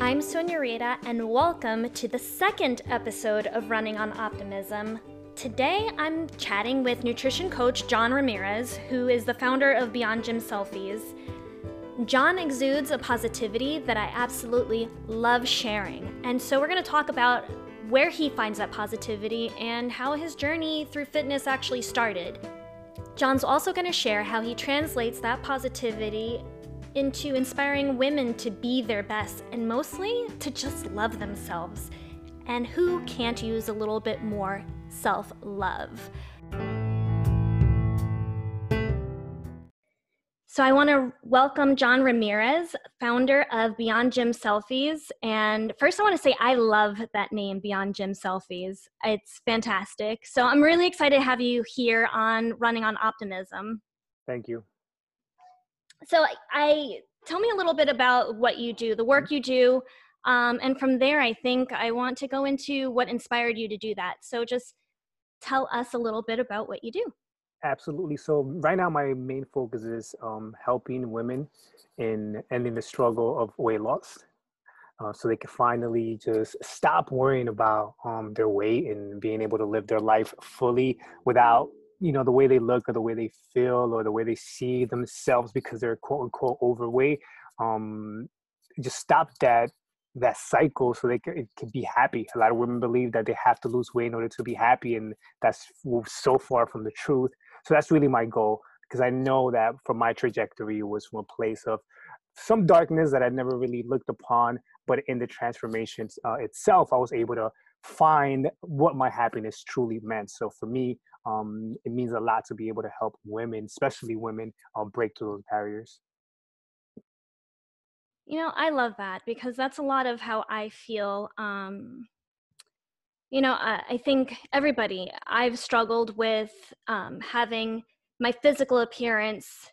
I'm Sonia Rita, and welcome to the second episode of Running on Optimism. Today, I'm chatting with nutrition coach John Ramirez, who is the founder of Beyond Gym Selfies. John exudes a positivity that I absolutely love sharing, and so we're going to talk about where he finds that positivity and how his journey through fitness actually started. John's also going to share how he translates that positivity into inspiring women to be their best and mostly to just love themselves. And who can't use a little bit more self love? So, I want to welcome John Ramirez, founder of Beyond Gym Selfies. And first, I want to say I love that name, Beyond Gym Selfies. It's fantastic. So, I'm really excited to have you here on Running on Optimism. Thank you so I tell me a little bit about what you do, the work you do, um, and from there, I think I want to go into what inspired you to do that. So just tell us a little bit about what you do. Absolutely. So right now, my main focus is um, helping women in ending the struggle of weight loss. Uh, so they can finally just stop worrying about um, their weight and being able to live their life fully without you know the way they look or the way they feel or the way they see themselves because they're quote unquote overweight um just stop that that cycle so they can, can be happy. A lot of women believe that they have to lose weight in order to be happy and that's so far from the truth. So that's really my goal because i know that from my trajectory it was from a place of some darkness that i never really looked upon but in the transformations uh, itself i was able to find what my happiness truly meant. So for me um, it means a lot to be able to help women, especially women, uh, break through those barriers. You know, I love that because that's a lot of how I feel. Um, you know, I, I, think everybody, I've struggled with um, having my physical appearance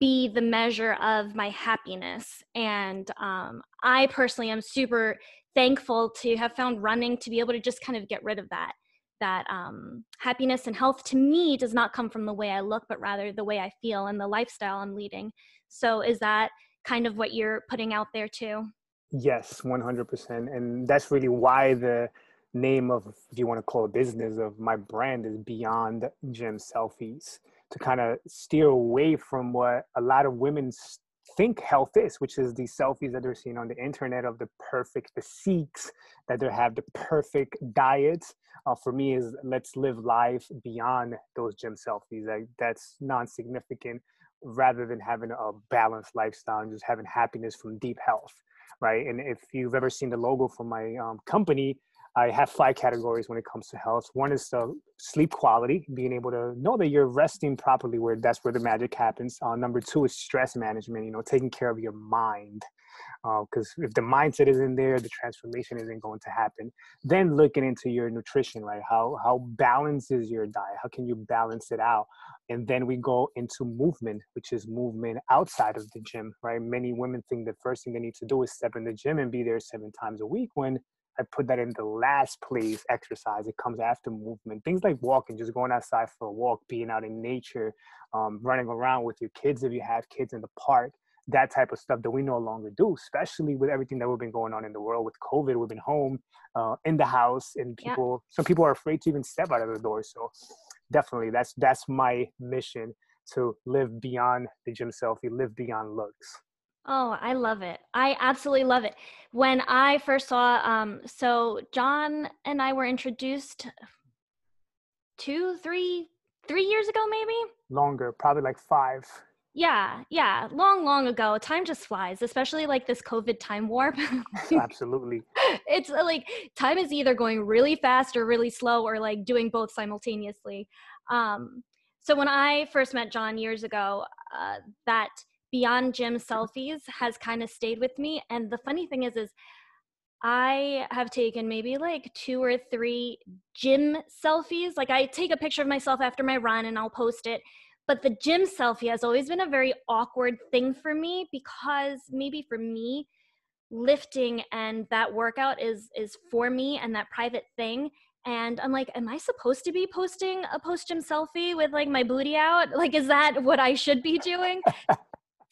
be the measure of my happiness. And um, I personally am super thankful to have found running to be able to just kind of get rid of that that um, happiness and health to me does not come from the way I look, but rather the way I feel and the lifestyle I'm leading. So, is that kind of what you're putting out there too? Yes, 100%. And that's really why the name of, if you want to call it business, of my brand is Beyond Gym Selfies to kind of steer away from what a lot of women think health is, which is these selfies that they're seeing on the internet of the perfect physiques, that they have the perfect diets. Uh, for me, is let's live life beyond those gym selfies. Like, that's non-significant, rather than having a balanced lifestyle and just having happiness from deep health, right? And if you've ever seen the logo for my um, company, I have five categories when it comes to health. One is the sleep quality, being able to know that you're resting properly, where that's where the magic happens. Uh, number two is stress management, you know, taking care of your mind. Because uh, if the mindset isn't there, the transformation isn't going to happen. Then looking into your nutrition, right? How how balanced is your diet? How can you balance it out? And then we go into movement, which is movement outside of the gym, right? Many women think the first thing they need to do is step in the gym and be there seven times a week when I put that in the last place exercise. It comes after movement. Things like walking, just going outside for a walk, being out in nature, um, running around with your kids if you have kids in the park, that type of stuff that we no longer do, especially with everything that we've been going on in the world with COVID. We've been home, uh, in the house, and people, yeah. some people are afraid to even step out of the door. So definitely, that's that's my mission to live beyond the gym selfie, live beyond looks. Oh, I love it. I absolutely love it. When I first saw, um, so John and I were introduced two, three, three years ago, maybe longer, probably like five. Yeah, yeah, long, long ago. Time just flies, especially like this COVID time warp. Absolutely. It's uh, like time is either going really fast or really slow, or like doing both simultaneously. Um, so when I first met John years ago, uh, that beyond gym selfies has kind of stayed with me and the funny thing is is I have taken maybe like two or three gym selfies. Like I take a picture of myself after my run and I'll post it. But the gym selfie has always been a very awkward thing for me because maybe for me, lifting and that workout is is for me and that private thing. And I'm like, am I supposed to be posting a post gym selfie with like my booty out? Like, is that what I should be doing?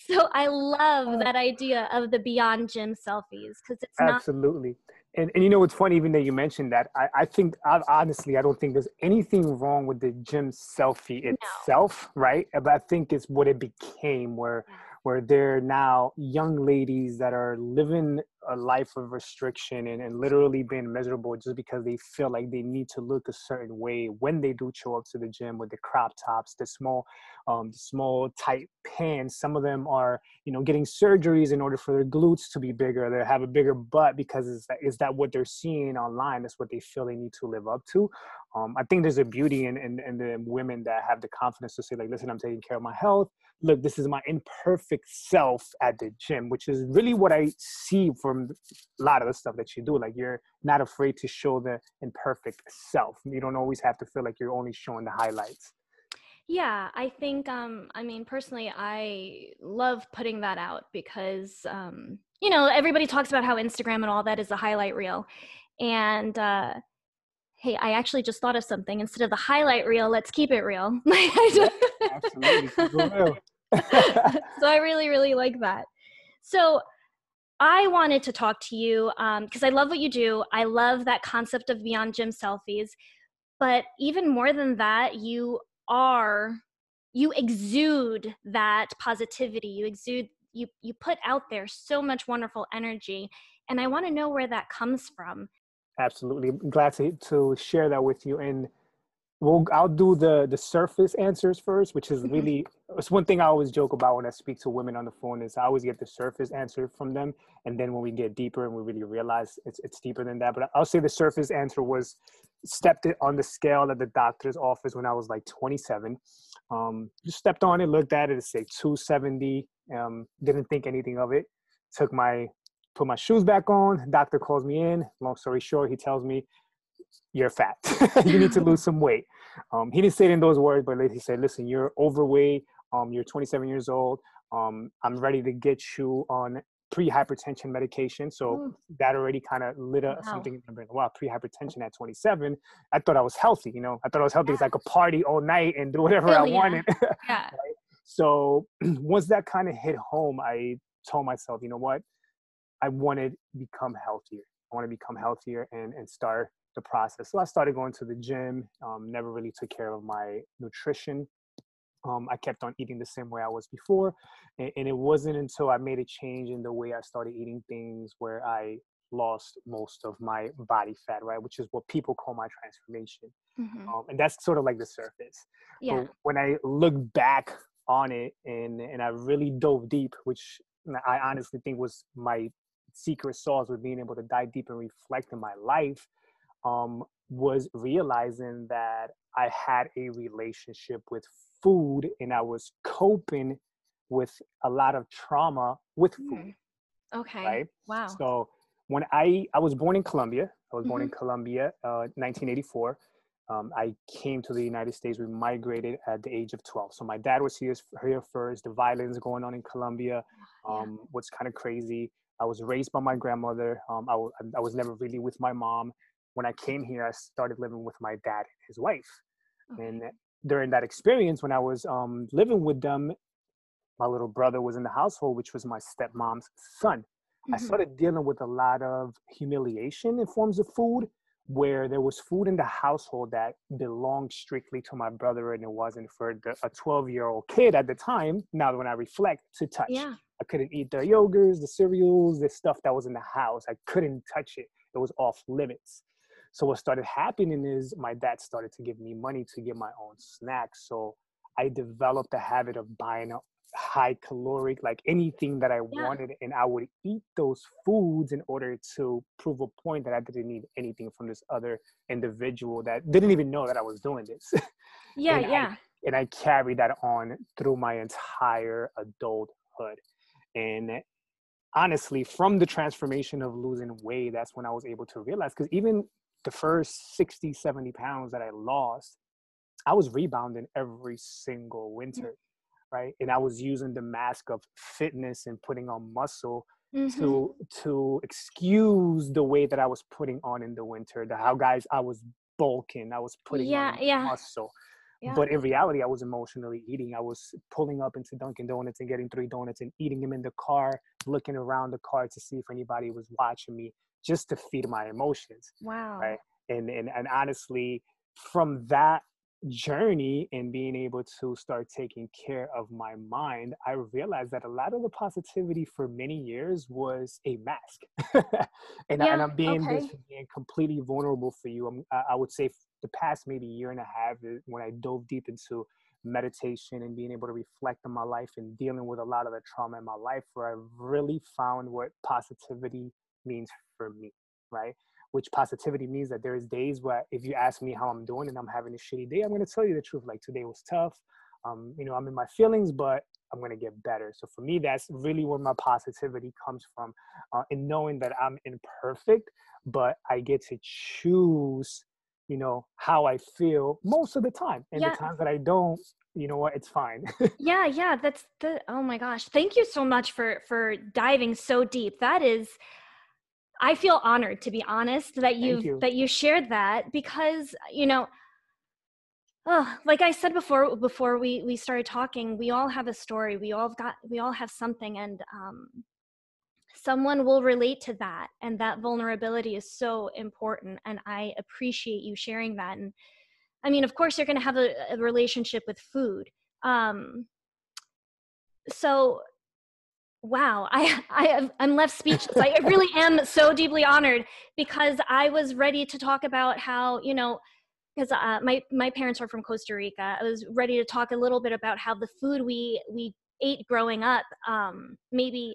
So I love uh. that idea of the beyond gym selfies because it's absolutely. not absolutely. And, and you know it's funny even that you mentioned that I, I think I, honestly I don't think there's anything wrong with the gym selfie itself no. right but I think it's what it became where yeah where they're now young ladies that are living a life of restriction and, and literally being miserable just because they feel like they need to look a certain way when they do show up to the gym with the crop tops, the small, um, small tight pants. Some of them are, you know, getting surgeries in order for their glutes to be bigger. They have a bigger butt because is that, is that what they're seeing online? That's what they feel they need to live up to. Um, I think there's a beauty in, in, in the women that have the confidence to say like, listen, I'm taking care of my health look, this is my imperfect self at the gym, which is really what I see from a lot of the stuff that you do. Like you're not afraid to show the imperfect self. You don't always have to feel like you're only showing the highlights. Yeah, I think um I mean personally I love putting that out because um you know, everybody talks about how Instagram and all that is a highlight reel. And uh hey, I actually just thought of something. Instead of the highlight reel, let's keep it real. Absolutely. so I really, really like that. So I wanted to talk to you because um, I love what you do. I love that concept of beyond gym selfies. But even more than that, you are, you exude that positivity. You exude, you, you put out there so much wonderful energy. And I want to know where that comes from. Absolutely. I'm glad to, to share that with you. And we'll I'll do the the surface answers first, which is mm-hmm. really it's one thing I always joke about when I speak to women on the phone is I always get the surface answer from them, and then when we get deeper and we really realize it's it's deeper than that. But I'll say the surface answer was stepped it on the scale at the doctor's office when I was like 27. Um, just stepped on it, looked at it, it said 270. Um, didn't think anything of it. Took my put my shoes back on. Doctor calls me in. Long story short, he tells me you're fat. you need to lose some weight. Um, he didn't say it in those words, but he said, listen, you're overweight. Um, you're 27 years old. Um, I'm ready to get you on pre-hypertension medication. So Ooh. that already kind of lit up wow. something in my brain. Wow, pre-hypertension at 27. I thought I was healthy. You know, I thought I was healthy. Yeah. It's like a party all night and do whatever I wanted. Yeah. right? So once that kind of hit home, I told myself, you know what? I wanted to become healthier. I want to become healthier and and start the process. So I started going to the gym, um, never really took care of my nutrition. Um, I kept on eating the same way I was before. And, and, it wasn't until I made a change in the way I started eating things where I lost most of my body fat, right? Which is what people call my transformation. Mm-hmm. Um, and that's sort of like the surface. Yeah. But when I look back on it and, and I really dove deep, which I honestly think was my secret sauce with being able to dive deep and reflect in my life um, was realizing that I had a relationship with food and I was coping with a lot of trauma with food. Mm. Okay. Right. Wow. So when I I was born in Colombia, I was born mm-hmm. in Colombia, uh, 1984. Um, I came to the United States. We migrated at the age of 12. So my dad was here, here first. The violence going on in Colombia um, yeah. was kind of crazy. I was raised by my grandmother. Um, I, w- I was never really with my mom when I came here, I started living with my dad and his wife. Okay. And during that experience, when I was um, living with them, my little brother was in the household, which was my stepmom's son. Mm-hmm. I started dealing with a lot of humiliation in forms of food, where there was food in the household that belonged strictly to my brother, and it wasn't for the, a 12 year old kid at the time. Now, when I reflect, to touch. Yeah. I couldn't eat the yogurts, the cereals, the stuff that was in the house. I couldn't touch it. It was off limits. So what started happening is my dad started to give me money to get my own snacks. So I developed a habit of buying high caloric, like anything that I yeah. wanted, and I would eat those foods in order to prove a point that I didn't need anything from this other individual that didn't even know that I was doing this. Yeah, and yeah. I, and I carried that on through my entire adulthood. And honestly, from the transformation of losing weight, that's when I was able to realize because even the first 60, 70 pounds that I lost, I was rebounding every single winter, right? And I was using the mask of fitness and putting on muscle mm-hmm. to to excuse the way that I was putting on in the winter. The how guys I was bulking, I was putting yeah, on yeah. muscle. Yeah. But in reality, I was emotionally eating. I was pulling up into Dunkin' Donuts and getting three donuts and eating them in the car, looking around the car to see if anybody was watching me, just to feed my emotions. Wow. Right. And and and honestly, from that journey and being able to start taking care of my mind, I realized that a lot of the positivity for many years was a mask. and, yeah, I, and I'm being, okay. being completely vulnerable for you. I'm, I would say the past maybe year and a half when I dove deep into meditation and being able to reflect on my life and dealing with a lot of the trauma in my life where I really found what positivity means for me, right? Which positivity means that there's days where if you ask me how I'm doing and I'm having a shitty day, I'm gonna tell you the truth. Like today was tough. Um, you know, I'm in my feelings, but I'm gonna get better. So for me, that's really where my positivity comes from, uh, in knowing that I'm imperfect, but I get to choose you know how i feel most of the time and yeah. the times that i don't you know what it's fine. Yeah yeah that's the oh my gosh thank you so much for for diving so deep. That is i feel honored to be honest that you, you. that you shared that because you know oh like i said before before we we started talking we all have a story we all got we all have something and um someone will relate to that and that vulnerability is so important and i appreciate you sharing that and i mean of course you're going to have a, a, relationship with food um so wow i i i'm left speechless i really am so deeply honored because i was ready to talk about how you know because uh, my my parents are from Costa Rica. I was ready to talk a little bit about how the food we we ate growing up um, maybe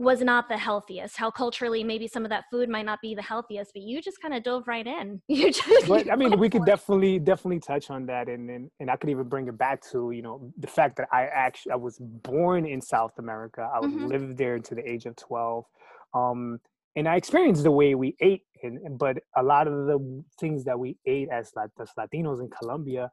was not the healthiest how culturally maybe some of that food might not be the healthiest but you just kind of dove right in you just but i mean we could definitely definitely touch on that and, and and i could even bring it back to you know the fact that i actually i was born in south america i mm-hmm. lived there until the age of 12 um and i experienced the way we ate and but a lot of the things that we ate as, as latinos in colombia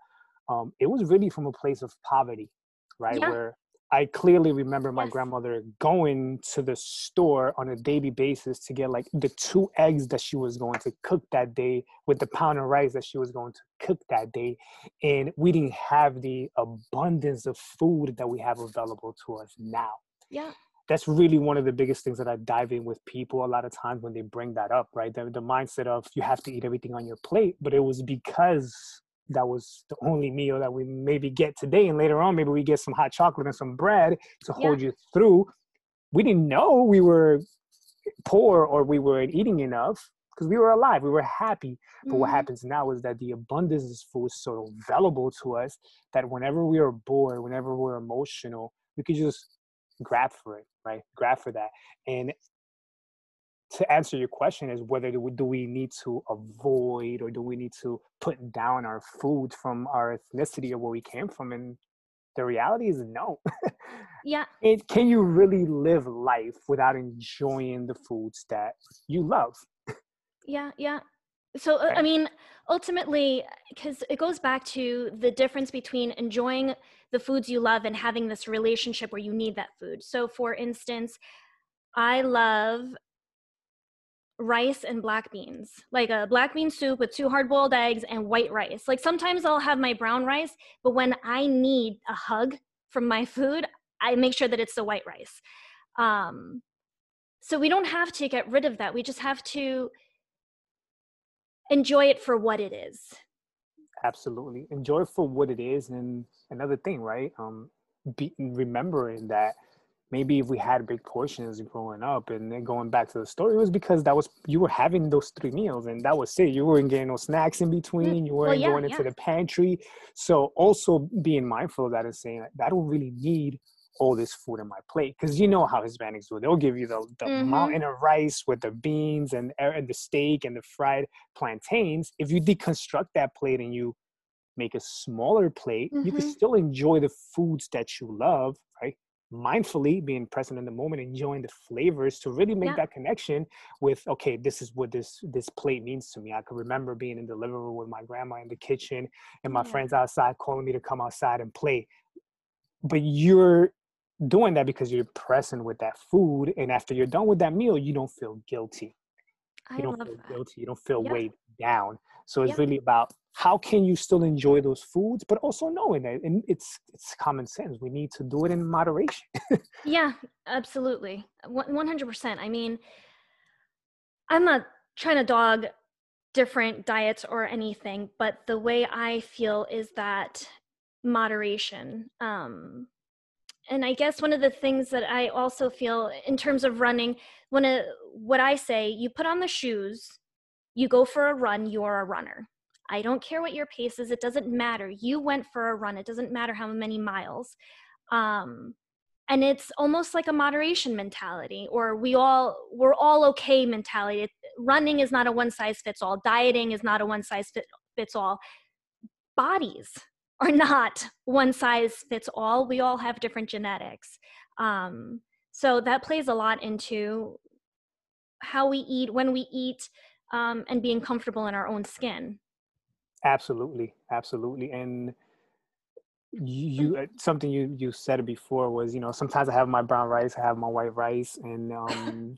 um it was really from a place of poverty right yeah. where I clearly remember my yes. grandmother going to the store on a daily basis to get like the two eggs that she was going to cook that day with the pound of rice that she was going to cook that day. And we didn't have the abundance of food that we have available to us now. Yeah. That's really one of the biggest things that I dive in with people a lot of times when they bring that up, right? The, the mindset of you have to eat everything on your plate, but it was because that was the only meal that we maybe get today and later on maybe we get some hot chocolate and some bread to yeah. hold you through we didn't know we were poor or we weren't eating enough because we were alive we were happy but mm-hmm. what happens now is that the abundance of food is so available to us that whenever we are bored whenever we're emotional we could just grab for it right grab for that and to answer your question is whether do we need to avoid or do we need to put down our food from our ethnicity or where we came from and the reality is no. Yeah. It, can you really live life without enjoying the foods that you love? Yeah yeah. So uh, i mean ultimately because it goes back to the difference between enjoying the foods you love and having this relationship where you need that food. So for instance I love rice and black beans, like a black bean soup with two hard boiled eggs and white rice. Like sometimes I'll have my brown rice, but when I need a hug from my food, I make sure that it's the white rice. Um, so we don't have to get rid of that. We just have to enjoy it for what it is. Absolutely. Enjoy for what it is. And another thing, right? Um, be, remembering that maybe if we had big portions growing up and then going back to the story it was because that was you were having those three meals and that was it you weren't getting no snacks in between you weren't well, yeah, going into yeah. the pantry so also being mindful of that and saying i don't really need all this food on my plate because you know how hispanics do they'll give you the, the mm-hmm. mountain of rice with the beans and, and the steak and the fried plantains if you deconstruct that plate and you make a smaller plate mm-hmm. you can mm-hmm. still enjoy the foods that you love mindfully being present in the moment enjoying the flavors to really make yeah. that connection with okay this is what this this plate means to me i can remember being in the living room with my grandma in the kitchen and my yeah. friends outside calling me to come outside and play but you're doing that because you're present with that food and after you're done with that meal you don't feel guilty you I don't feel that. guilty you don't feel yep. weighed down so it's yep. really about how can you still enjoy those foods but also knowing that and it's it's common sense. We need to do it in moderation. Yeah absolutely. 100% i mean i'm not trying to dog different diets or anything but the way i feel is that moderation um and i guess one of the things that i also feel in terms of running when a, what i say you put on the shoes you go for a run you're a runner I don't care what your pace is. It doesn't matter. You went for a run. It doesn't matter how many miles. Um, and it's almost like a moderation mentality or we all we're all okay mentality running is not a one size fits all dieting is not a one size fits all bodies are not one size fits all we all have different genetics um, so that plays a lot into how we eat when we eat um, and being comfortable in our own skin Absolutely, absolutely. And you, uh, something you you said before was you know sometimes I have my brown rice, I have my white rice, and um,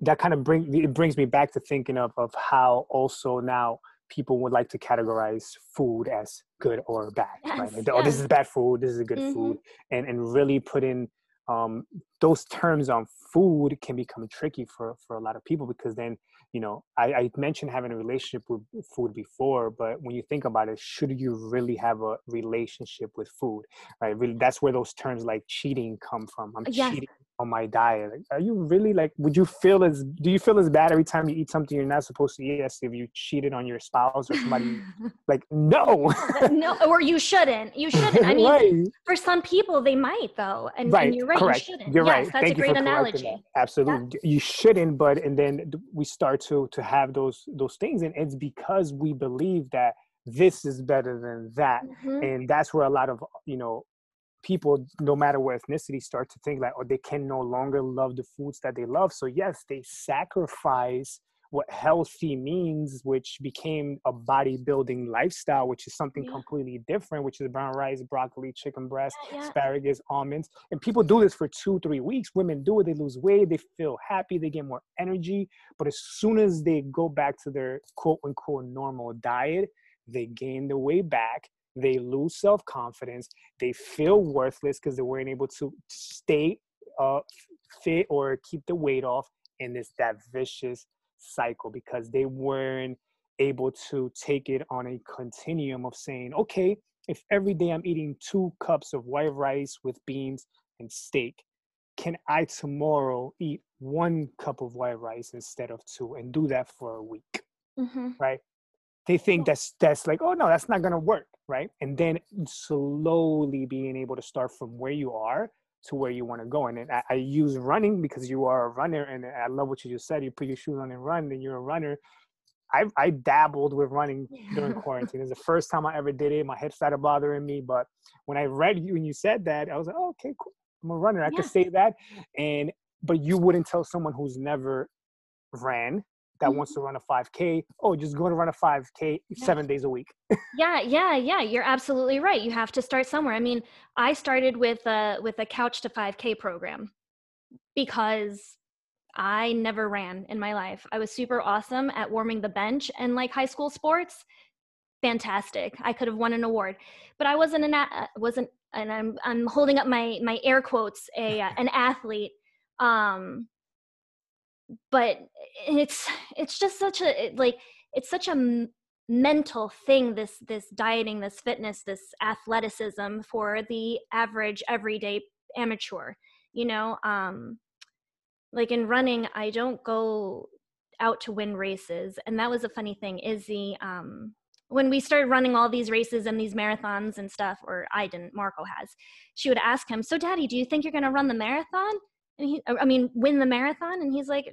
that kind of bring it brings me back to thinking of of how also now people would like to categorize food as good or bad, yes, right? Like, yes. Oh, this is bad food. This is a good mm-hmm. food, and and really put in um, those terms on food can become tricky for for a lot of people because then you know I, I, mentioned having a relationship with food before but when you think about it should you really have a relationship with food right? Really that's where those terms like cheating come from. I'm yes. cheating on my diet like, are you really like would you feel as do you feel as bad every time you eat something you're not supposed to eat as if you cheated on your spouse or somebody like no no or you shouldn't you shouldn't i mean right. for some people they might though and, right. and you're right Correct. you shouldn't you're yes, right that's Thank a great analogy absolutely yeah. you shouldn't but and then we start to to have those those things and it's because we believe that this is better than that mm-hmm. and that's where a lot of you know people, no matter what ethnicity, start to think like, oh, they can no longer love the foods that they love. So yes, they sacrifice what healthy means, which became a bodybuilding lifestyle, which is something yeah. completely different, which is brown rice, broccoli, chicken breast, yeah, yeah. asparagus, almonds. And people do this for two, three weeks. Women do it, they lose weight, they feel happy, they get more energy. But as soon as they go back to their quote unquote normal diet, they gain the weight back they lose self confidence, they feel worthless because they weren't able to stay uh, fit or keep the weight off, and it's that vicious cycle because they weren't able to take it on a continuum of saying, okay, if every day I'm eating two cups of white rice with beans and steak, can I tomorrow eat one cup of white rice instead of two and do that for a week? Mm-hmm. Right? They think that's that's like, oh no, that's not gonna work right? And then slowly being able to start from where you are to where you want to go. And I, I, use running because you are a runner, and I love what you just said. You put your shoes on and run, then you're a runner. I, I dabbled with running during quarantine. It's the first time I ever did it. My head started bothering me, but when I read you and you said that, I was like, oh, okay, cool. I'm a runner. I yeah. could say that. And but you wouldn't tell someone who's never ran that mm-hmm. wants to run a 5k oh just go to run a 5k seven days a week. Yeah yeah yeah you're absolutely right you have to start somewhere. I mean i started with a with a couch to 5k program because i never ran in my life. I was super awesome at warming the bench and like high school sports fantastic i could have won an award. But i wasn't an uh, wasn't and i'm i'm holding up my my air quotes a uh, an athlete um but it's it's just such a like it's such a mental thing this this dieting this fitness this athleticism for the average everyday amateur you know um like in running i don't go out to win races and that was a funny thing izzy um when we started running all these races and these marathons and stuff or i didn't marco has she would ask him so daddy do you think you're going to run the marathon and he i mean win the marathon? And he's like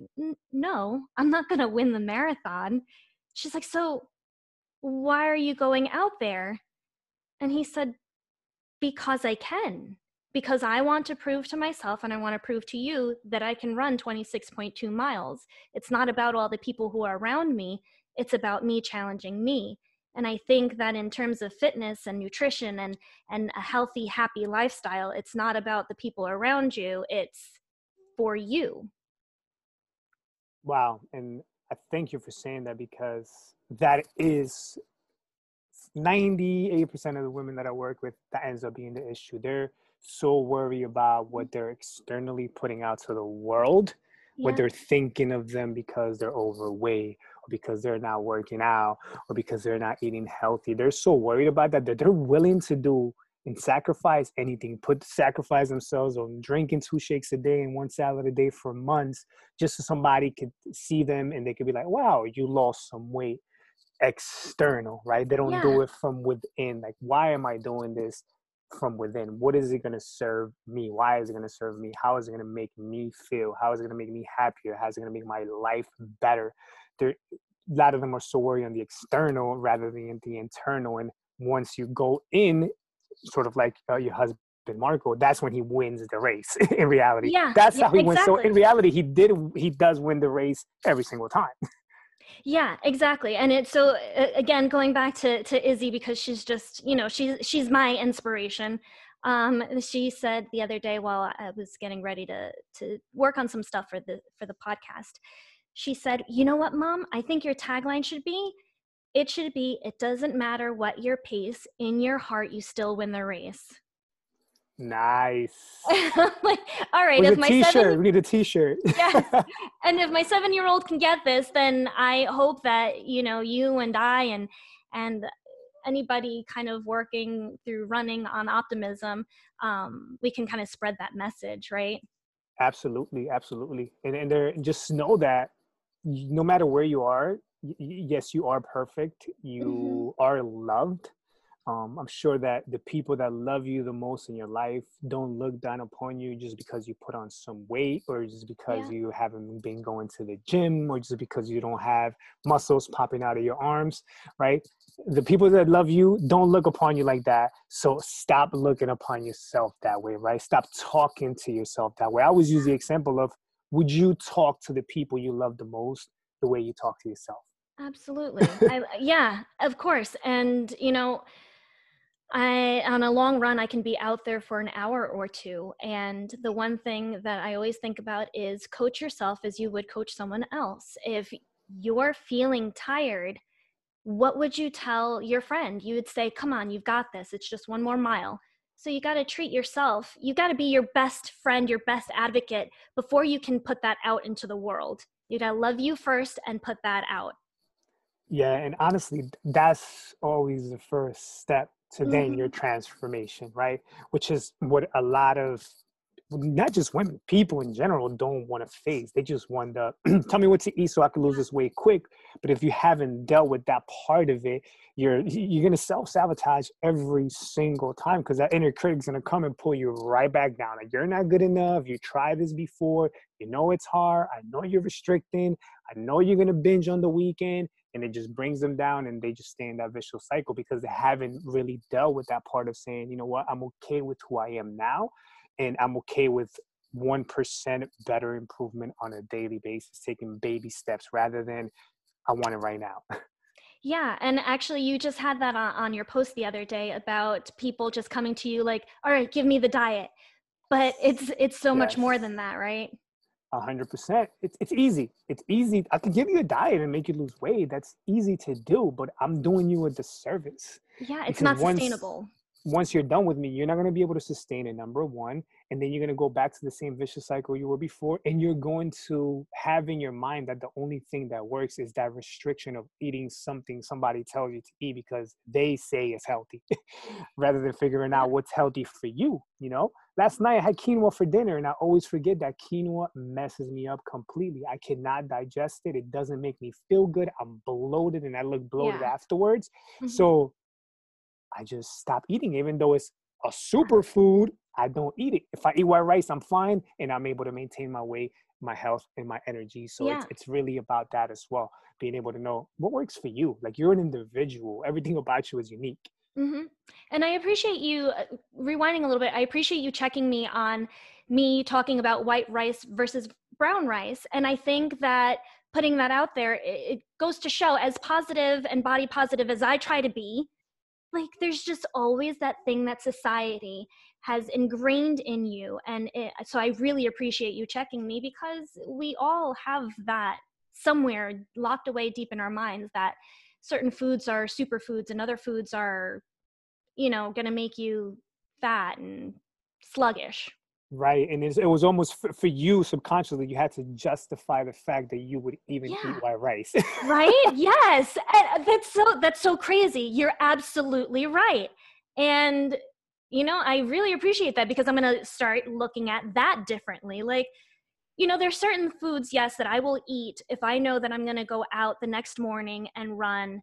no i'm not going to win the marathon. She's like so why are you going out there? And he said because i can. Because i want to prove to myself and i want to prove to you that i can run 26.2 miles. It's not about all the people who are around me. It's about me challenging me. And i think that in terms of fitness and nutrition and and a healthy happy lifestyle it's not about the people around you. It's for you. Wow. And I thank you for saying that because that is 98% of the women that I work with, that ends up being the issue. They're so worried about what they're externally putting out to the world, yeah. what they're thinking of them because they're overweight or because they're not working out or because they're not eating healthy. They're so worried about that that they're willing to do and sacrifice anything, put sacrifice themselves on drinking two shakes a day and one salad a day for months, just so somebody could see them and they could be like, wow, you lost some weight external, right? They don't yeah. do it from within. Like, why am I doing this from within? What is it going to serve me? Why is it going to serve me? How is it going to make me feel? How is it going to make me happier? How is it going to make my life better? There, a lot of them are so worried on the external rather than the internal. And once you go in sort of like uh, your husband Marco, that's when he wins the race. in reality, yeah, that's yeah, how he exactly. wins. So in reality, he did he does win the race every single time. yeah, exactly. And it's so uh, again going back to to Izzy because she's just you know she's she's my inspiration. Um, she said the other day while I was getting ready to to work on some stuff for the for the podcast, she said, "You know what, Mom? I think your tagline should be." It should be, it doesn't matter what your pace, in your heart, you still win the race. Nice. like, all right, With if my t-shirt, seven, we need a t-shirt. yes. And if my seven-year-old can get this, then I hope that, you know, you and I and and anybody kind of working through running on optimism, um, we can kind of spread that message, right? Absolutely, absolutely. And and there just know that no matter where you are, yes, you are perfect. You mm-hmm. are loved. Um, I'm sure that the people that love you the most in your life don't look down upon you just because you put on some weight or just because yeah. you haven't been going to the gym or just because you don't have muscles popping out of your arms, right? The people that love you don't look upon you like that. So stop looking upon yourself that way, right? Stop talking to yourself that way. I always use the example of would you talk to the people you love the most the way you talk to yourself? Absolutely. I, yeah, of course. And, you know, I on a long run I can be out there for an hour or two and the one thing that I always think about is coach yourself as you would coach someone else. If you're feeling tired, what would you tell your friend? You would say, "Come on, you've got this. It's just one more mile." So you got to treat yourself. You got to be your best friend, your best advocate before you can put that out into the world. You got to love you first and put that out. Yeah, and honestly, that's always the first step to then mm-hmm. your transformation, right? Which is what a lot of not just women, people in general don't want to face. They just want to tell me what to eat so I can lose this weight quick. But if you haven't dealt with that part of it, you're you're gonna self sabotage every single time because that inner critic's gonna come and pull you right back down. Like you're not good enough. You tried this before. You know it's hard. I know you're restricting. I know you're gonna binge on the weekend and it just brings them down and they just stay in that vicious cycle because they haven't really dealt with that part of saying you know what? I'm okay with who i am now and i'm okay with 1% better improvement on a daily basis taking baby steps rather than i want it right now. Yeah and actually you just had that on, on your post the other day about people just coming to you like all right give me the diet. But it's it's so yes. much more than that right a hundred percent. It's it's easy. It's easy. I could give you a diet and make you lose weight. That's easy to do, but I'm doing you a disservice. Yeah, it's not once, sustainable. Once you're done with me, you're not going to be able to sustain it. Number one, and then you're going to go back to the same vicious cycle you were before, and you're going to have in your mind that the only thing that works is that restriction of eating something somebody tells you to eat because they say it's healthy, rather than figuring out what's healthy for you. You know Last night I had quinoa for dinner, and I always forget that quinoa messes me up completely. I cannot digest it. It doesn't make me feel good. I'm bloated, and I look bloated yeah. afterwards. Mm-hmm. So I just stop eating, even though it's a superfood. I don't eat it. If I eat white rice, I'm fine, and I'm able to maintain my weight, my health, and my energy. So yeah. it's it's really about that as well. Being able to know what works for you. Like you're an individual. Everything about you is unique. Mm-hmm. And I appreciate you uh, rewinding a little bit. I appreciate you checking me on me talking about white rice versus brown rice. And I think that putting that out there, it, goes to show as positive and body positive as I try to be, like there's just always that thing that society has ingrained in you. And it, so I really appreciate you checking me because we all have that somewhere locked away deep in our minds that certain foods are superfoods and other foods are you know going to make you fat and sluggish. Right and it was almost for, for, you subconsciously you had to justify the fact that you would even yeah. eat white rice. Right? Yes and uh, that's so that's so crazy. You're absolutely right and you know i really appreciate that because i'm going to start looking at that differently like you know there's certain foods yes that i will eat if i know that i'm going to go out the next morning and run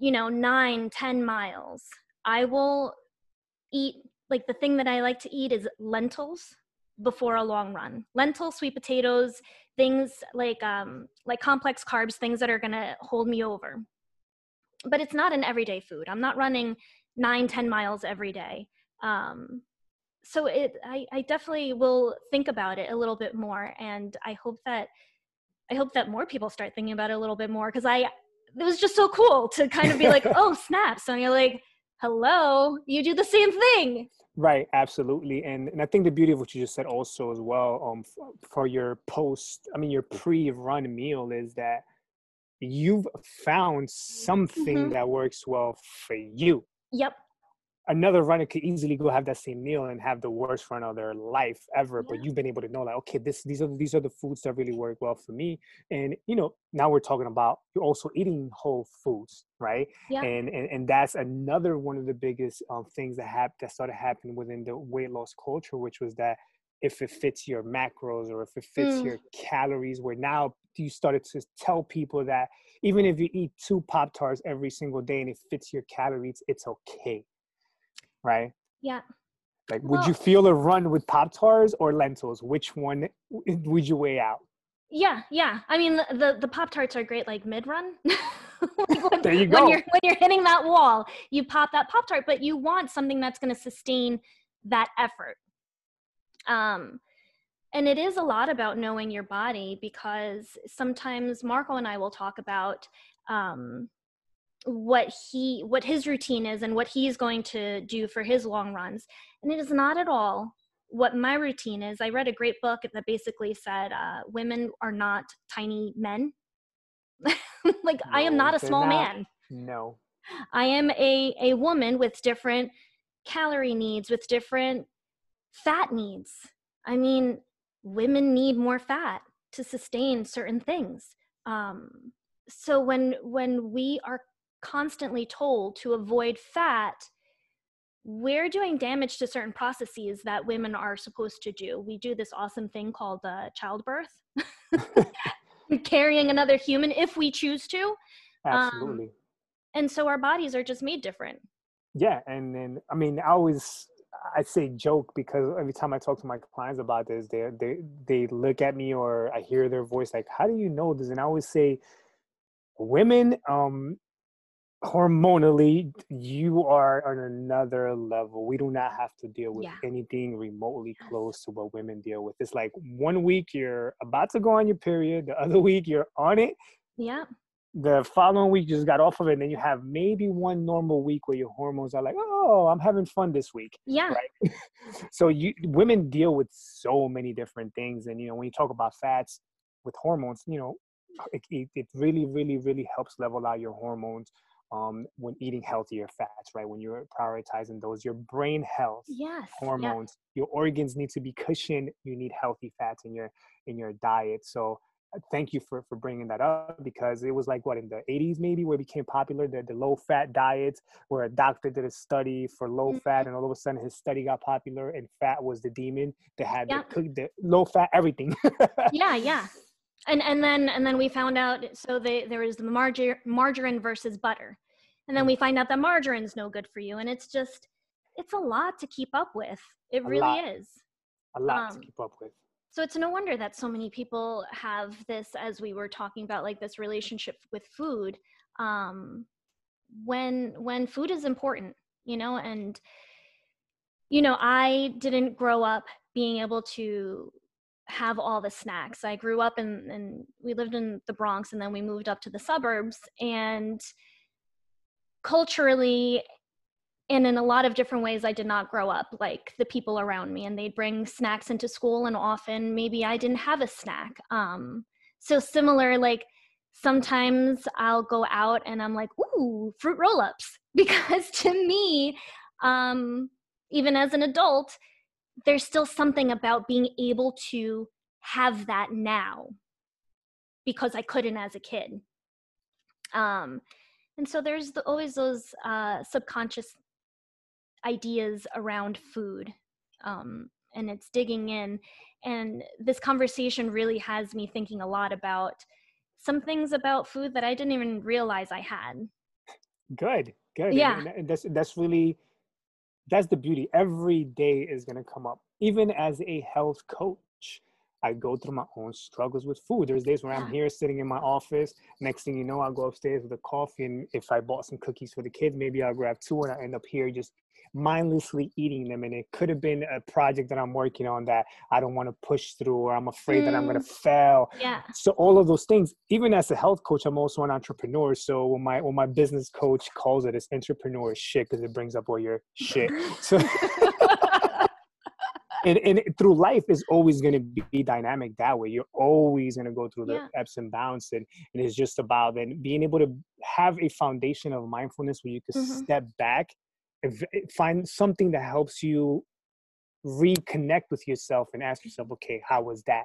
you know nine ten miles. I will eat like the thing that i like to eat is lentils before a long run. Lentils sweet potatoes things like um like complex carbs things that are going to hold me over. But it's not an everyday food. I'm not running nine ten miles every day. Um so it I, I definitely will think about it a little bit more and i hope that i hope that more people start thinking about it a little bit more because i it was just so cool to kind of be like oh snap so you're like hello you do the same thing. Right absolutely and and i think the beauty of what you just said also as well um for, for your post i mean your pre-run meal is that you've found something mm-hmm. that works well for you. Yep another runner could easily go have that same meal and have the worst run of their life ever yeah. but you've been able to know like okay this these are these are the foods that really work well for me and you know now we're talking about you're also eating whole foods right yeah. and, and and that's another one of the biggest um, things that have that started happening within the weight loss culture which was that if it fits your macros or if it fits mm. your calories where now you started to tell people that even if you eat two pop tarts every single day and it fits your calories it's okay right? Yeah. Like, well, would you feel a run with Pop Tarts or lentils? Which one would you weigh out? Yeah, yeah. I mean, the the, Pop Tarts are great, like mid run. when, there you go. When you're when you're hitting that wall, you pop that Pop Tart, but you want something that's going to sustain that effort. Um, and it is a lot about knowing your body because sometimes Marco and I will talk about um, what he what his routine is and what he's going to do for his long runs. And it is not at all what my routine is. I read a great book that basically said uh, women are not tiny men. Like no, i am not a small not. man. No. I am a a woman with different calorie needs with different fat needs. I mean women need more fat to sustain certain things. Um so when when we are constantly told to avoid fat, we're doing damage to certain processes that women are supposed to do. We do this awesome thing called uh, childbirth, carrying another human if we choose to. Absolutely. Um, and so our bodies are just made different. Yeah, and then I mean, I always I say joke because every time I talk to my clients about this, they they they look at me or I hear their voice like, "How do you know this?" And I always say, women um hormonally you are on another level. We do not have to deal with yeah. anything remotely close to what women deal with. It's like one week you're about to go on your period the other week you're on it. Yeah. The following week you just got off of it and then you have maybe one normal week where your hormones are like oh i'm having fun this week yeah. right? So you women deal with so many different things and you know when you talk about fats with hormones you know it, it, it really really really helps level out your hormones um, when eating healthier fats, right? When you're prioritizing those, your brain health, yes, hormones, your organs need to be cushioned. You need healthy fats in your in your diet. So uh, thank you for for bringing that up because it was like what in the 80s maybe where it became popular the, the low fat diets where a doctor did a study for low mm-hmm. fat and all of a sudden his study got popular and fat was the demon that had yeah. the, the low fat everything yeah yeah and and then and then we found out so they, there was the margar- margarine versus butter. And then we find out that margarine is no good for you and it's just it's a lot to keep up with. It a really lot. is. A lot um, to keep up with. so it's no wonder that so many people have this as we were talking about like this relationship with food um when when food is important you know and you know i didn't grow up being able to have all the snacks. I grew up in, and we lived in the Bronx and then we moved up to the suburbs. And culturally, and in a lot of different ways, I did not grow up like the people around me. And they'd bring snacks into school, and often maybe I didn't have a snack. Um, so, similar, like sometimes I'll go out and I'm like, ooh, fruit roll ups. Because to me, um, even as an adult, there's still something about being able to have that now because I couldn't as a kid. Um, and so there's the, always those uh, subconscious ideas around food. Um, and it's digging in. And this conversation really has me thinking a lot about some things about food that I didn't even realize I had. Good, good. Yeah. And that's that's really that's the beauty. Every day is gonna come up. Even as a health coach, I go through my own struggles with food. There's days where I'm here sitting in my office. Next thing you know, I'll go upstairs with a coffee, and if I bought some cookies for the kids, maybe I'll grab two, and I end up here just mindlessly eating them and it could have been a project that i'm working on that i don't want to push through or i'm afraid mm. that i'm going to fail yeah so all of those things even as a health coach i'm also an entrepreneur so when my when my business coach calls it it's entrepreneur shit because it brings up all your shit so and, and through life is always going to be dynamic that way you're always going to go through the yeah. ups and downs and, and it's just about then being able to have a foundation of mindfulness where you can mm-hmm. step back find something that helps you reconnect with yourself and ask yourself okay how was that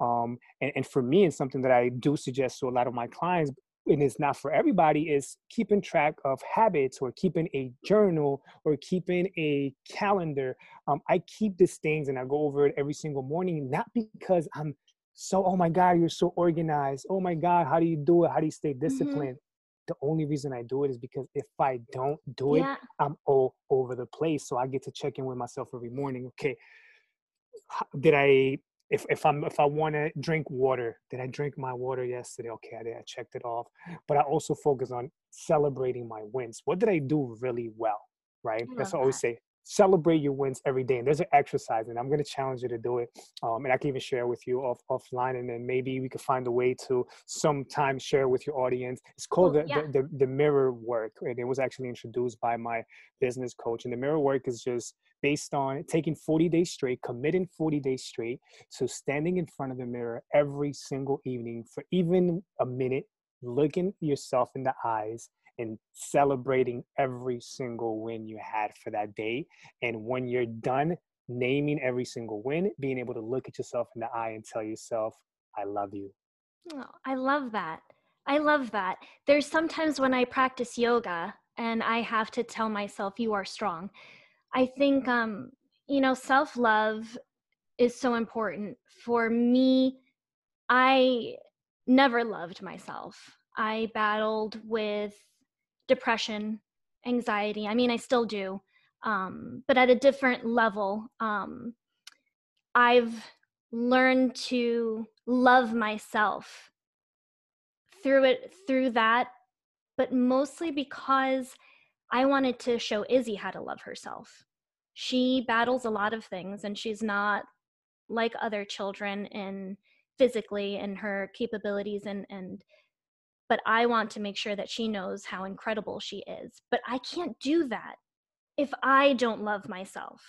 um, and, and for me it's something that i do suggest to a lot of my clients and it's not for everybody is keeping track of habits or keeping a journal or keeping a calendar um, i keep these things and i go over it every single morning not because i'm so oh my god you're so organized oh my god how do you do it how do you stay mm-hmm. disciplined the only reason I do it is because if I don't do it. I'm all over the place. So I get to check in with myself every morning. Okay, did I? If if I'm if I want to drink water, did I drink my water yesterday? Okay, I did. I checked it off. But I also focus on celebrating my wins. What did I do really well? Right. Oh That's what I always say celebrate your wins every day. And there's an exercise, and I'm going to challenge you to do it. Um, and I can even share with you off, offline, and then maybe we could find a way to sometimes share with your audience. It's called oh, the, yeah. the, the, the, mirror work, and it was actually introduced by my business coach. And the mirror work is just based on taking 40 days straight, committing 40 days straight to standing in front of the mirror every single evening for even a minute, looking yourself in the eyes and celebrating every single win you had for that day. And when you're done naming every single win, being able to look at yourself in the eye and tell yourself, I love you. Oh, I love that. I love that. There's sometimes when I practice yoga and I have to tell myself, you are strong. I think, um, you know, self love is so important. For me, I never loved myself. I battled with depression, anxiety. I mean, I still do, um, but at a different level. Um, I've learned to love myself through it, through that, but mostly because I wanted to show Izzy how to love herself. She battles a lot of things, and she's not like other children in physically in her capabilities and and but I want to make sure that she knows how incredible she is. But I can't do that if I don't love myself.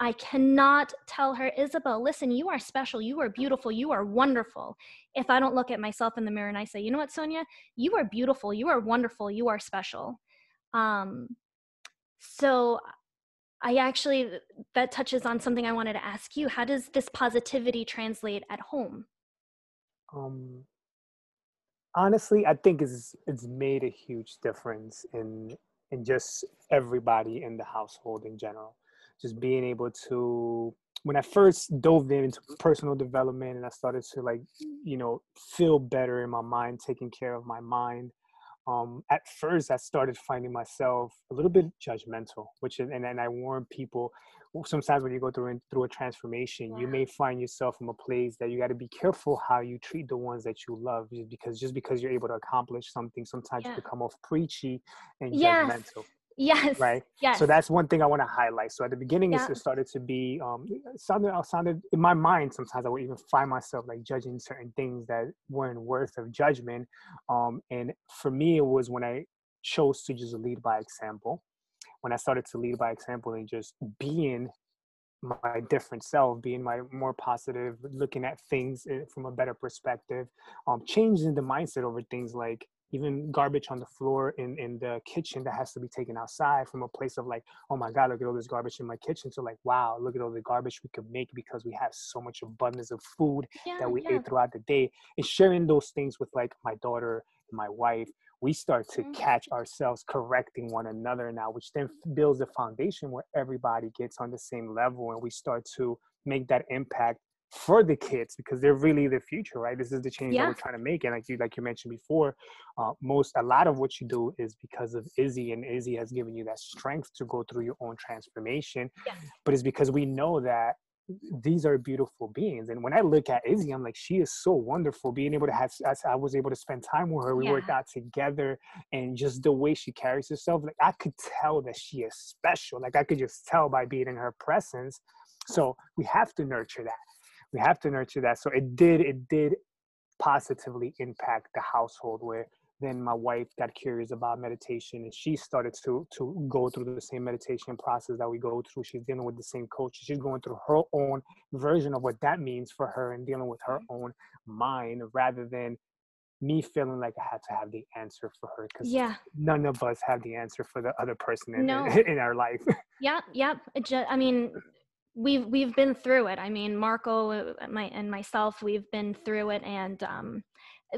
I cannot tell her, Isabel, listen, you are special, you are beautiful, you are wonderful. If I don't look at myself in the mirror and I say, you know what, Sonia, you are beautiful, you are wonderful, you are special. Um, so I actually, that touches on something I wanted to ask you. How does this positivity translate at home? Um, honestly, I think it's it's made a huge difference in in just everybody in the household in general. Just being able to when I first dove into personal development and I started to like, you know, feel better in my mind, taking care of my mind, um, at first I started finding myself a little bit judgmental, which is, and, and I warn people sometimes when you go through through a transformation, yeah. you may find yourself in a place that you got to be careful how you treat the ones that you love, because just because you're able to accomplish something, sometimes yeah. you become off preachy and yes. judgmental. Yes. Right. Yes. So that's one thing I want to highlight. So at the beginning, yeah. it started to be um, sounded I sounded in my mind. Sometimes I would even find myself like judging certain things that weren't worth of judgment. Um, and for me, it was when I chose to just lead by example. When I started to lead by example and just being my different self, being my more positive, looking at things eh, from a better perspective, um, changing the mindset over things like even garbage on the floor in, in the kitchen that has to be taken outside from a place of like, oh my God, look at all this garbage in my kitchen. So like, wow, look at all the garbage we could make because we have so much abundance of food yeah, that we yeah. ate throughout the day. And sharing those things with like my daughter and my wife, we start to mm-hmm. catch ourselves correcting one another now, which then builds the foundation where everybody gets on the same level and we start to make that impact for the kids because they're really the future right this is the change yeah. that we're trying to make and like you like you mentioned before uh, most a lot of what you do is because of izzy and izzy has given you that strength to go through your own transformation yes. but it's because we know that these are beautiful beings and when i look at izzy i'm like she is so wonderful being able to have i was able to spend time with her we yeah. worked out together and just the way she carries herself like i could tell that she is special like i could just tell by being in her presence so we have to nurture that we have to nurture that so it did it did positively impact the household where then my wife got curious about meditation and she started to to go through the same meditation process that we go through she's dealing with the same coach she's going through her own version of what that means for her and dealing with her own mind rather than me feeling like I had to have the answer for her because yeah. none of us have the answer for the other person in, no. in, in our life. yep yep. I mean, we've we've been through it. I mean, Marco uh, my and myself, we've been through it, and um,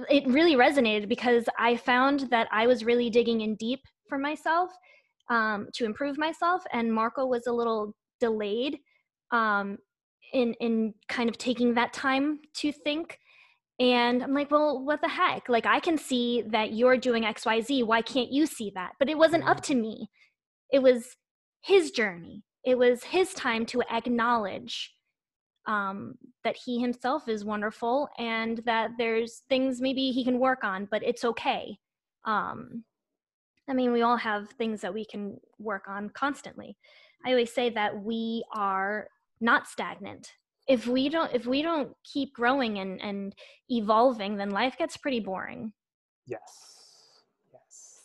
it really resonated because I found that I was really digging in deep for myself um, to improve myself, and Marco was a little delayed um, in in kind of taking that time to think. And I'm like, well, what the heck? Like, I can see that you're doing X, Y, Z. Why can't you see that? But it wasn't up mm-hmm. to me. It was his journey it was his time to acknowledge um, that he himself is wonderful and that there's things maybe he can work on, but it's okay. Um, I mean, we all have things that we can work on constantly. I always say that we are not stagnant. If we don't, if we don't keep growing and, and evolving, then life gets pretty boring. Yes.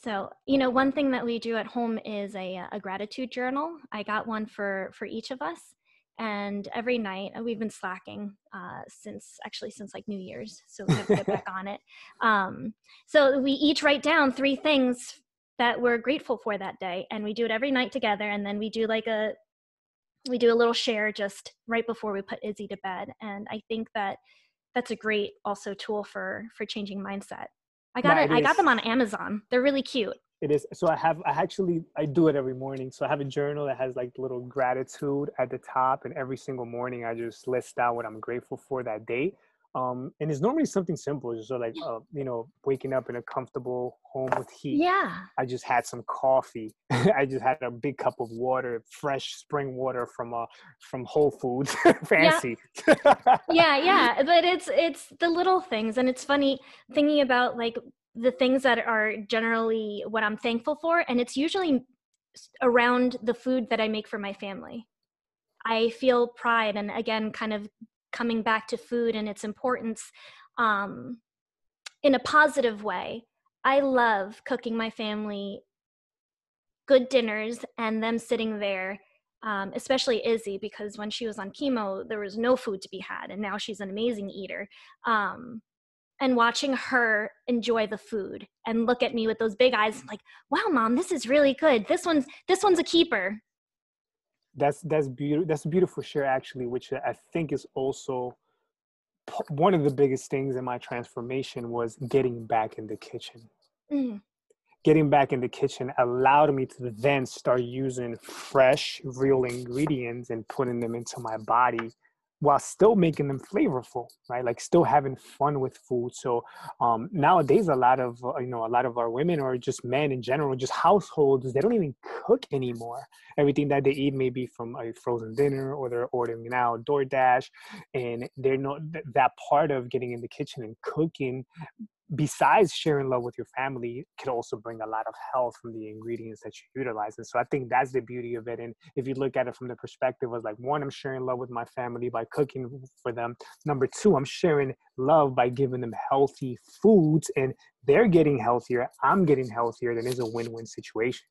So, you know, one thing that we do at home is a, a gratitude journal. I got one for for each of us, and every night uh, we've been slacking uh, since actually since like New Year's, so we have to get back on it. Um, so we each write down three things that we're grateful for that day, and we do it every night together. And then we do like a we do a little share just right before we put Izzy to bed, and I think that that's a great also tool for for changing mindset I got it. I got them on Amazon. They're really cute. It is. So I have. I actually I do it every morning. So I have a journal that has like little gratitude at the top, and every single morning I just list out what I'm grateful for that day. Um, and it's normally something simple, just so like uh, you know, waking up in a comfortable home with heat. Yeah. I just had some coffee. I just had a big cup of water, fresh spring water from uh from Whole Foods. Fancy. Yeah. yeah, yeah. But it's it's the little things, and it's funny thinking about like the things that are generally what I'm thankful for, and it's usually around the food that I make for my family. I feel pride, and again, kind of coming back to food and its importance um, in a positive way. I love cooking my family good dinners and them sitting there, um, especially Izzy, because when she was on chemo, there was no food to be had, and now she's an amazing eater. Um, and watching her enjoy the food and look at me with those big eyes like wow mom this is really good this one's this one's a keeper that's that's beautiful that's a beautiful share actually which i think is also one of the biggest things in my transformation was getting back in the kitchen mm. getting back in the kitchen allowed me to then start using fresh real ingredients and putting them into my body while still making them flavorful right? Like still having fun with food. So um, nowadays a lot of uh, you know a lot of our women or just men in general just households they don't even cook anymore. Everything that they eat may be from a frozen dinner or they're ordering now DoorDash and they're not that part of getting in the kitchen and cooking besides sharing love with your family could also bring a lot of health from the ingredients that you utilize and so i think that's the beauty of it and if you look at it from the perspective of like one i'm sharing love with my family by cooking for them. Number two i'm sharing love by giving them healthy foods and they're getting healthier i'm getting healthier then it's a win-win situation.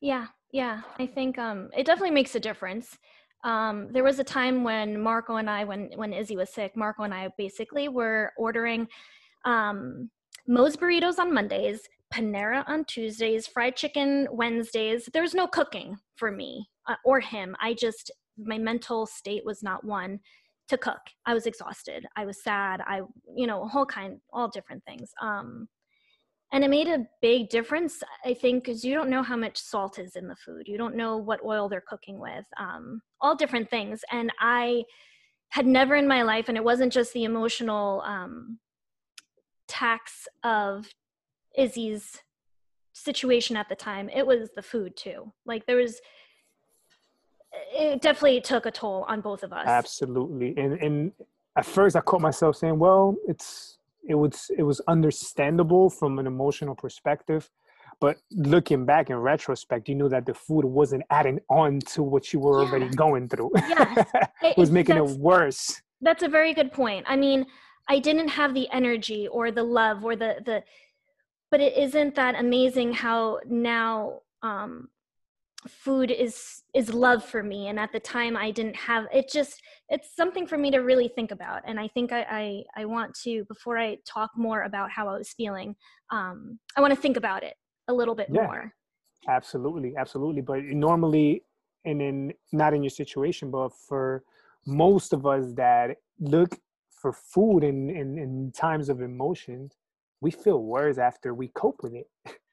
Yeah yeah i think um it definitely makes a difference. Um, there was a time when Marco and I, when when Izzy was sick, Marco and I basically were ordering um, Moe's burritos on Mondays, Panera on Tuesdays, fried chicken Wednesdays. There was no cooking for me uh, or him. I just my mental state was not one to cook. I was exhausted. I was sad. I, you know, a whole kind, all different things. Um, and it made a big difference, I think, because you don't know how much salt is in the food. You don't know what oil they're cooking with, um, all different things. And I had never in my life, and it wasn't just the emotional um, tax of Izzy's situation at the time, it was the food too. Like there was, it definitely took a toll on both of us. Absolutely. And and at first I caught myself saying, well, it's it was it was understandable from an emotional perspective. But looking back in retrospect, you knew that the food wasn't adding on to what you were yeah. already going through. Yes. it was making it worse. That's a very good point. I mean, I didn't have the energy or the love or the the but it isn't that amazing how now um food is is love for me. And at the time i didn't have it just it's something for me to really think about. And i think i i, I want to before i talk more about how i was feeling um i want to think about it a little bit yeah, more. Absolutely. Absolutely. But normally and in not in your situation but for most of us that look for food in in, in times of emotion we feel worse after we cope with it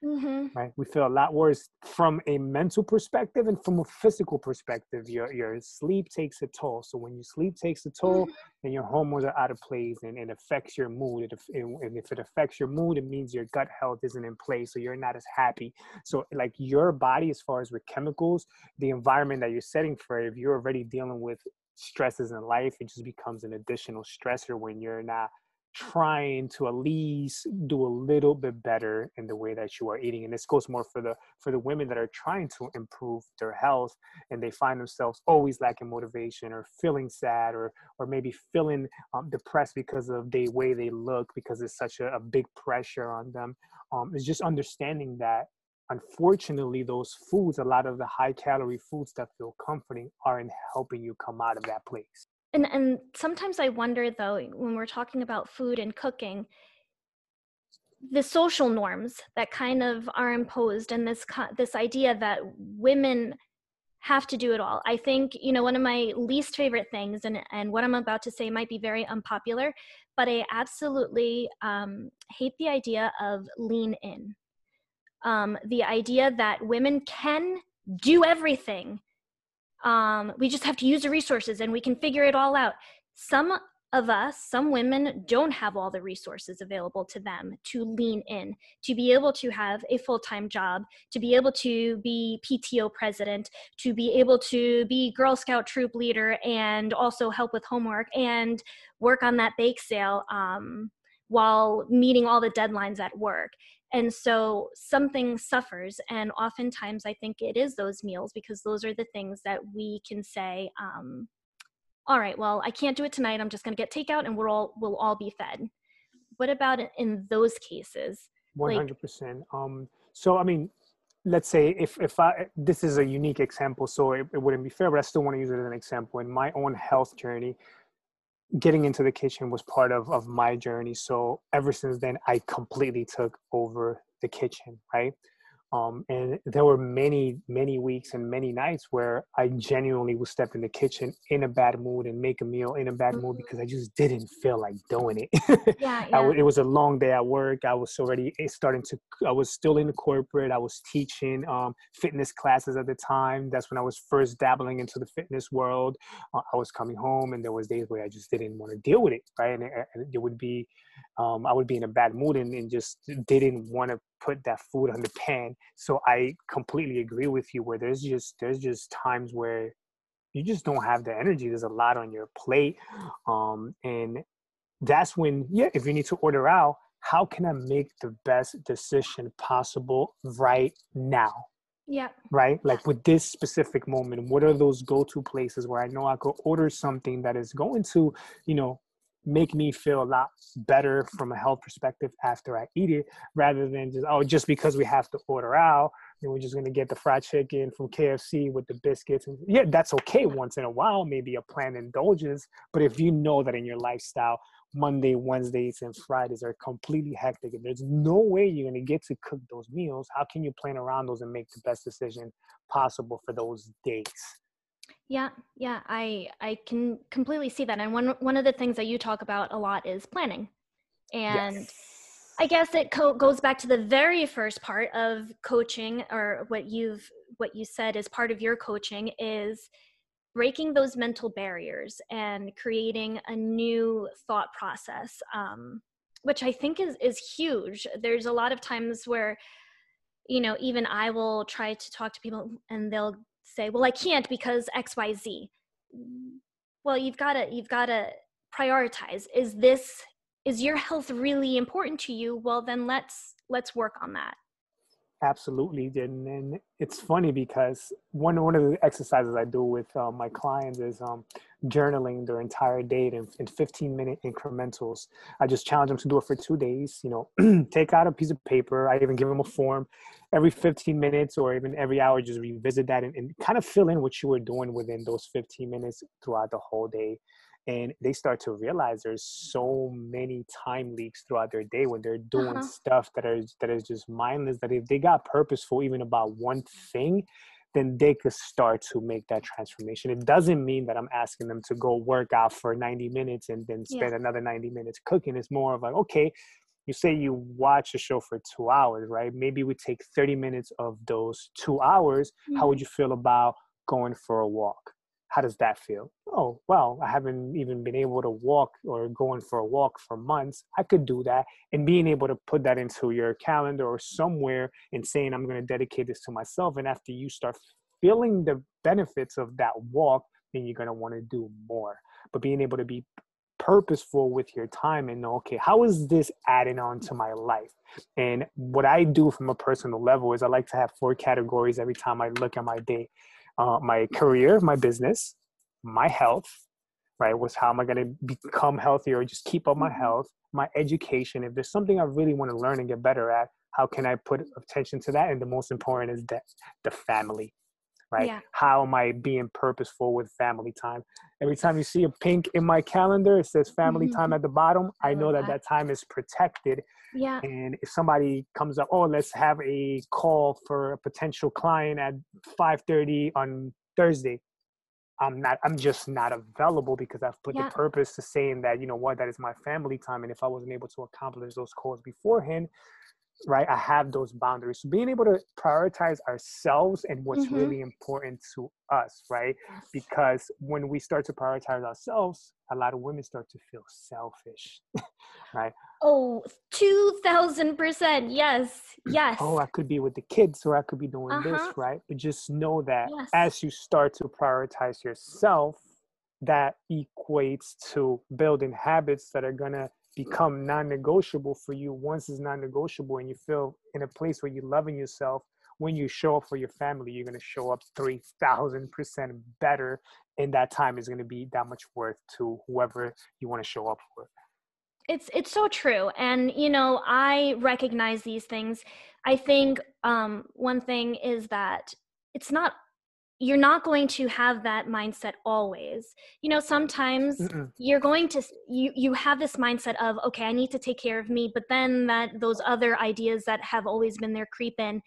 mm-hmm. right? We feel a lot worse from a mental perspective and from a physical perspective. Your your sleep takes a toll. So when your sleep takes a toll mm-hmm. then your hormones are out of place and it affects your mood. It, and if it affects your mood it means your gut health isn't in place so you're not as happy. So like your body as far as with chemicals the environment that you're setting for it if you're already dealing with stresses in life it just becomes an additional stressor when you're not trying to at least do a little bit better in the way that you are eating and this goes more for the for the women that are trying to improve their health and they find themselves always lacking motivation or feeling sad or or maybe feeling um, depressed because of the way they look because it's such a, a big pressure on them. Um, it's just understanding that unfortunately those foods a lot of the high calorie foods that feel comforting aren't helping you come out of that place. And and sometimes i wonder though when we're talking about food and cooking the social norms that kind of are imposed and this this idea that women have to do it all. I think you know one of my least favorite things and and what i'm about to say might be very unpopular but i absolutely um, hate the idea of lean in um, the idea that women can do everything. Um, we just have to use the resources and we can figure it all out. Some of us some women don't have all the resources available to them to lean in to be able to have a full-time job to be able to be pto president to be able to be girl scout troop leader and also help with homework and work on that bake sale um, while meeting all the deadlines at work and so something suffers and oftentimes i think it is those meals because those are the things that we can say um, all right well i can't do it tonight. I'm just going to get takeout and we're all we'll all be fed. What about in those cases? 100% like, um so i mean let's say if if i this is a unique example so it, it wouldn't be fair but i still want to use it as an example. In my own health journey getting into the kitchen was part of, of my journey. So ever since then, I completely took over the kitchen, right? Um, and there were many, many weeks and many nights where I genuinely would step in the kitchen in a bad mood and make a meal in a bad mm-hmm. mood because I just didn't feel like doing it. yeah, yeah. it was a long day at work. I was already eh, starting to, I was still in the corporate. I was teaching um, fitness classes at the time. That's when I was first dabbling into the fitness world. Uh, I was coming home and there was days where I just didn't want to deal with it, right? And it, and it would be, um, I would be in a bad mood and, and just didn't want to put that food on the pan. So I completely agree with you where there's just there's just times where you just don't have the energy. There's a lot on your plate. Um, and that's when, yeah, if you need to order out, how can I make the best decision possible right now? Yeah. Right? Like with this specific moment, what are those go to places where I know I could order something that is going to, you know, make me feel a lot better from a health perspective after I eat it, rather than just oh, just because we have to order out, then we're just gonna get the fried chicken from KFC with the biscuits. And yeah, that's okay once in a while, maybe a planned indulgence. But if you know that in your lifestyle, Monday, Wednesdays, and Fridays are completely hectic, and there's no way you're gonna get to cook those meals, how can you plan around those and make the best decision possible for those days? Yeah, yeah, I I can completely see that. And one one of the things that you talk about a lot is planning. And yes. I guess it co- goes back to the very first part of coaching or what you've what you said is part of your coaching is breaking those mental barriers and creating a new thought process um, which i think is is huge there's a lot of times where you know even i will try to talk to people and they'll say, well, I can't because X, Y, Z. Well, you've got to you've got to prioritize. Is this is your health really important to you? Well, then let's let's work on that. Absolutely, did and, and it's funny because one one of the exercises I do with uh, my clients is um, journaling their entire day in, in 15 minute incrementals. I just challenge them to do it for two days. You know, take out a piece of paper. I even give them a form every 15 minutes or even every hour. Just revisit that and, and kind of fill in what you were doing within those 15 minutes throughout the whole day and they start to realize there's so many time leaks throughout their day when they're doing uh-huh. stuff that are that is just mindless that if they got purposeful even about one thing then they could start to make that transformation it doesn't mean that i'm asking them to go work out for 90 minutes and then spend yeah. another 90 minutes cooking it's more of like okay you say you watch a show for two hours right maybe we take 30 minutes of those two hours mm-hmm. how would you feel about going for a walk how does that feel? Oh, well, I haven't even been able to walk or going for a walk for months. I could do that. And being able to put that into your calendar or somewhere and saying, I'm going to dedicate this to myself. And after you start feeling the benefits of that walk, then you're going to want to do more. But being able to be purposeful with your time and know, okay, how is this adding on to my life? And what I do from a personal level is I like to have four categories every time I look at my day uh, my career, my business, my health, right? Was how am I going to become healthier or just keep up my mm-hmm. health, my education. If there's something I really want to learn and get better at, how can I put attention to that? And the most important is that the family, right? Yeah. How am I being purposeful with family time? Every time you see a pink in my calendar, it says family mm-hmm. time at the bottom. I, I know that, that that time is protected. Yeah. And if somebody comes up, oh, let's have a call for a potential client at 5:30 on Thursday. I'm not. I'm just not available because I've put yeah. the purpose to saying that you know what that is my family time, and if I wasn't able to accomplish those calls beforehand, right? I have those boundaries. So being able to prioritize ourselves and what's mm-hmm. really important to us right? Because when we start to prioritize ourselves a lot of women start to feel selfish right? Oh 2000% yes yes. Oh i could be with the kids or i could be doing uh-huh. this right? But just know that yes. as you start to prioritize yourself that equates to building habits that are going to become non-negotiable for you once it's non-negotiable and you feel in a place where you're loving yourself when you show up for your family you're going to show up 3000% better and that time is going to be that much worth to whoever you want to show up for. It's it's so true and you know i recognize these things. I think um, one thing is that it's not you're not going to have that mindset always. You know sometimes Mm-mm. you're going to you you have this mindset of okay i need to take care of me but then that those other ideas that have always been there creep in.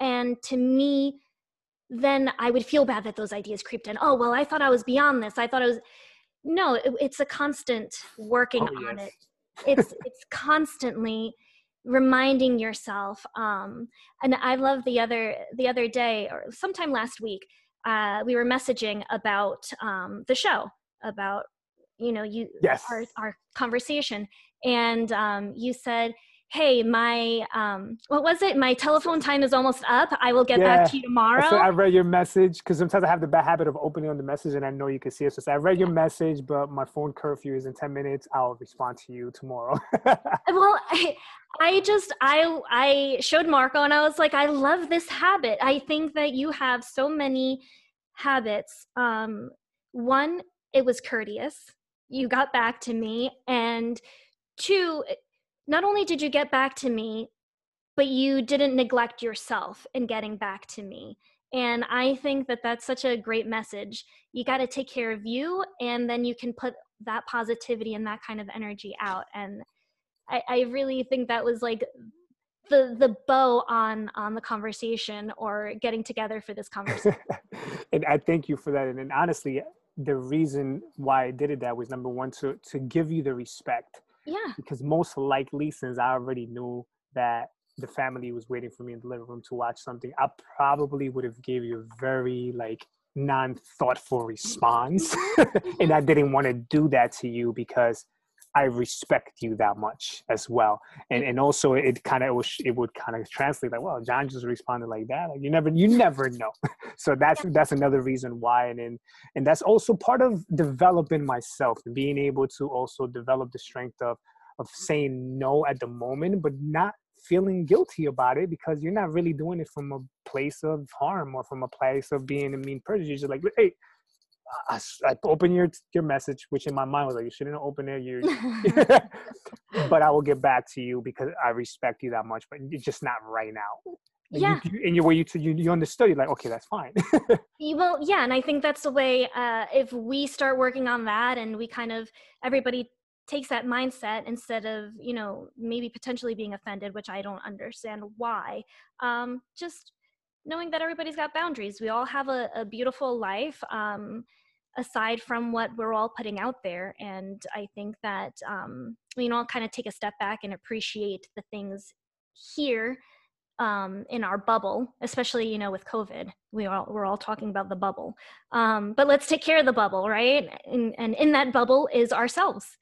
And to me then i would feel bad that those ideas creeped in. Oh well i thought i was beyond this. I thought i was no it, it's a constant working oh, on yes. it it's it's constantly reminding yourself um and i love the other the other day or sometime last week uh, we were messaging about um, the show, about you know you yes. our our conversation, and um, you said, "Hey, my um, what was it? My telephone time is almost up. I will get yeah. back to you tomorrow." I, I read your message because sometimes I have the bad habit of opening on the message, and I know you can see it. So I read your message, but my phone curfew is in ten minutes. I'll respond to you tomorrow. well, I, I just I I showed Marco and I was like, I love this habit. I think that you have so many habits. Um, one, it was courteous. you got back to me and two not only did you get back to me but you didn't neglect yourself in getting back to me. And i think that that's such a great message. You got to take care of you and then you can put that positivity and that kind of energy out. And I, I really think that was like the the bow on on the conversation or getting together for this conversation and i thank you for that. And, and honestly the reason why i did it that was number one to to give you the respect yeah. because most likely since i already knew that the family was waiting for me in the living room to watch something i probably would have gave you a very like non-thoughtful response. And i didn't want to do that to you because I respect you that much as well. And and also it kind of it would kind of translate like, well, John just responded like that. Like you never you never know. so that's that's another reason why. And and, and that's also part of developing myself and being able to also develop the strength of of saying no at the moment, but not feeling guilty about it because you're not really doing it from a place of harm or from a place of being a mean person. You're just like, hey, I, I open your your message, which in my mind was like, you shouldn't open it. You, but I will get back to you because I respect you that much. But it's just not right now. And yeah. You, and you, where you, you you understood, you're like, okay, that's fine. well, yeah, and I think that's the way. Uh, if we start working on that, and we kind of everybody takes that mindset instead of you know maybe potentially being offended, which I don't understand why. Um, just knowing that everybody's got boundaries. We all have a, a beautiful life. Um, aside from what we're all putting out there. And I think that um, we can all kind of take a step back and appreciate the things here um, in our bubble, especially you know with COVID. We all we're all talking about the bubble, um, but let's take care of the bubble, right? And, and in that bubble is ourselves.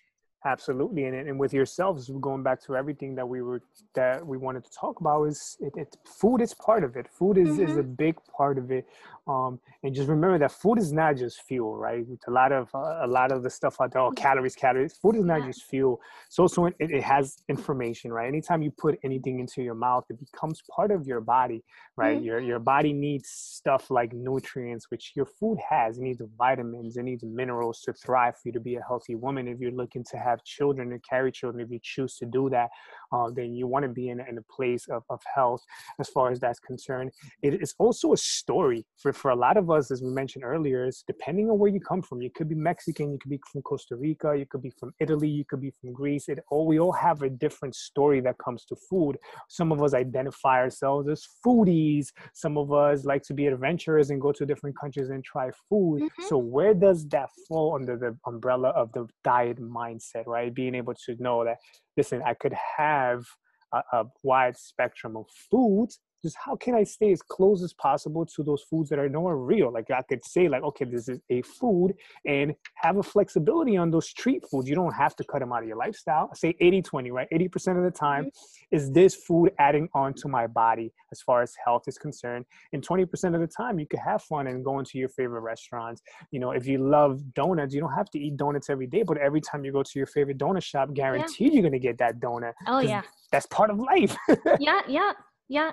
Absolutely, and and with yourselves, going back to everything that we were that we wanted to talk about is it, it food is part of it. Food is mm-hmm. is a big part of it, um, and just remember that food is not just fuel, right? It's a lot of uh, a lot of the stuff out there, oh, calories, calories. Food is not just fuel. It's also it, it has information, right? Anytime you put anything into your mouth, it becomes part of your body, right? Mm-hmm. Your your body needs stuff like nutrients, which your food has. It needs vitamins, it needs minerals to thrive for you to be a healthy woman. If you're looking to have children and carry children, if you choose to do that, uh, then you want to be in, in a place of, of health as far as that's concerned. It is also a story for, for a lot of us, as we mentioned earlier, is depending on where you come from. You could be Mexican, you could be from Costa Rica, you could be from Italy, you could be from Greece. It all we all have a different story that comes to food. Some of us identify ourselves as foodies. Some of us like to be adventurous and go to different countries and try food. Mm-hmm. So where does that fall under the umbrella of the diet mindset? right? Being able to know that, listen, I could have a, a wide spectrum of foods just how can I stay as close as possible to those foods that are nowhere real? Like I could say, like, okay, this is a food and have a flexibility on those street foods. You don't have to cut them out of your lifestyle. Say 80 20, right? 80% of the time mm-hmm. is this food adding on to my body as far as health is concerned. And 20% of the time, you could have fun and go into your favorite restaurants. You know, if you love donuts, you don't have to eat donuts every day, but every time you go to your favorite donut shop, guaranteed yeah. you're going to get that donut. Oh, yeah. That's part of life. yeah, yeah, yeah.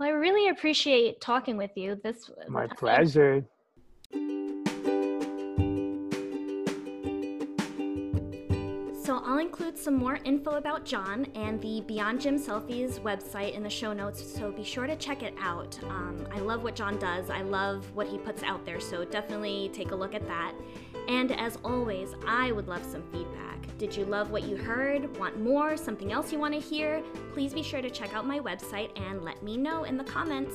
Well, I really appreciate talking with you. This my pleasure. So I'll include some more info about John and the Beyond Gym Selfies website in the show notes, so be sure to check it out. Um, I love what John does. I love what he puts out there, so definitely take a look at that. And as always, I would love some feedback. Did you love what you heard? Want more? Something else you want to hear? Please be sure to check out my website and let me know in the comments.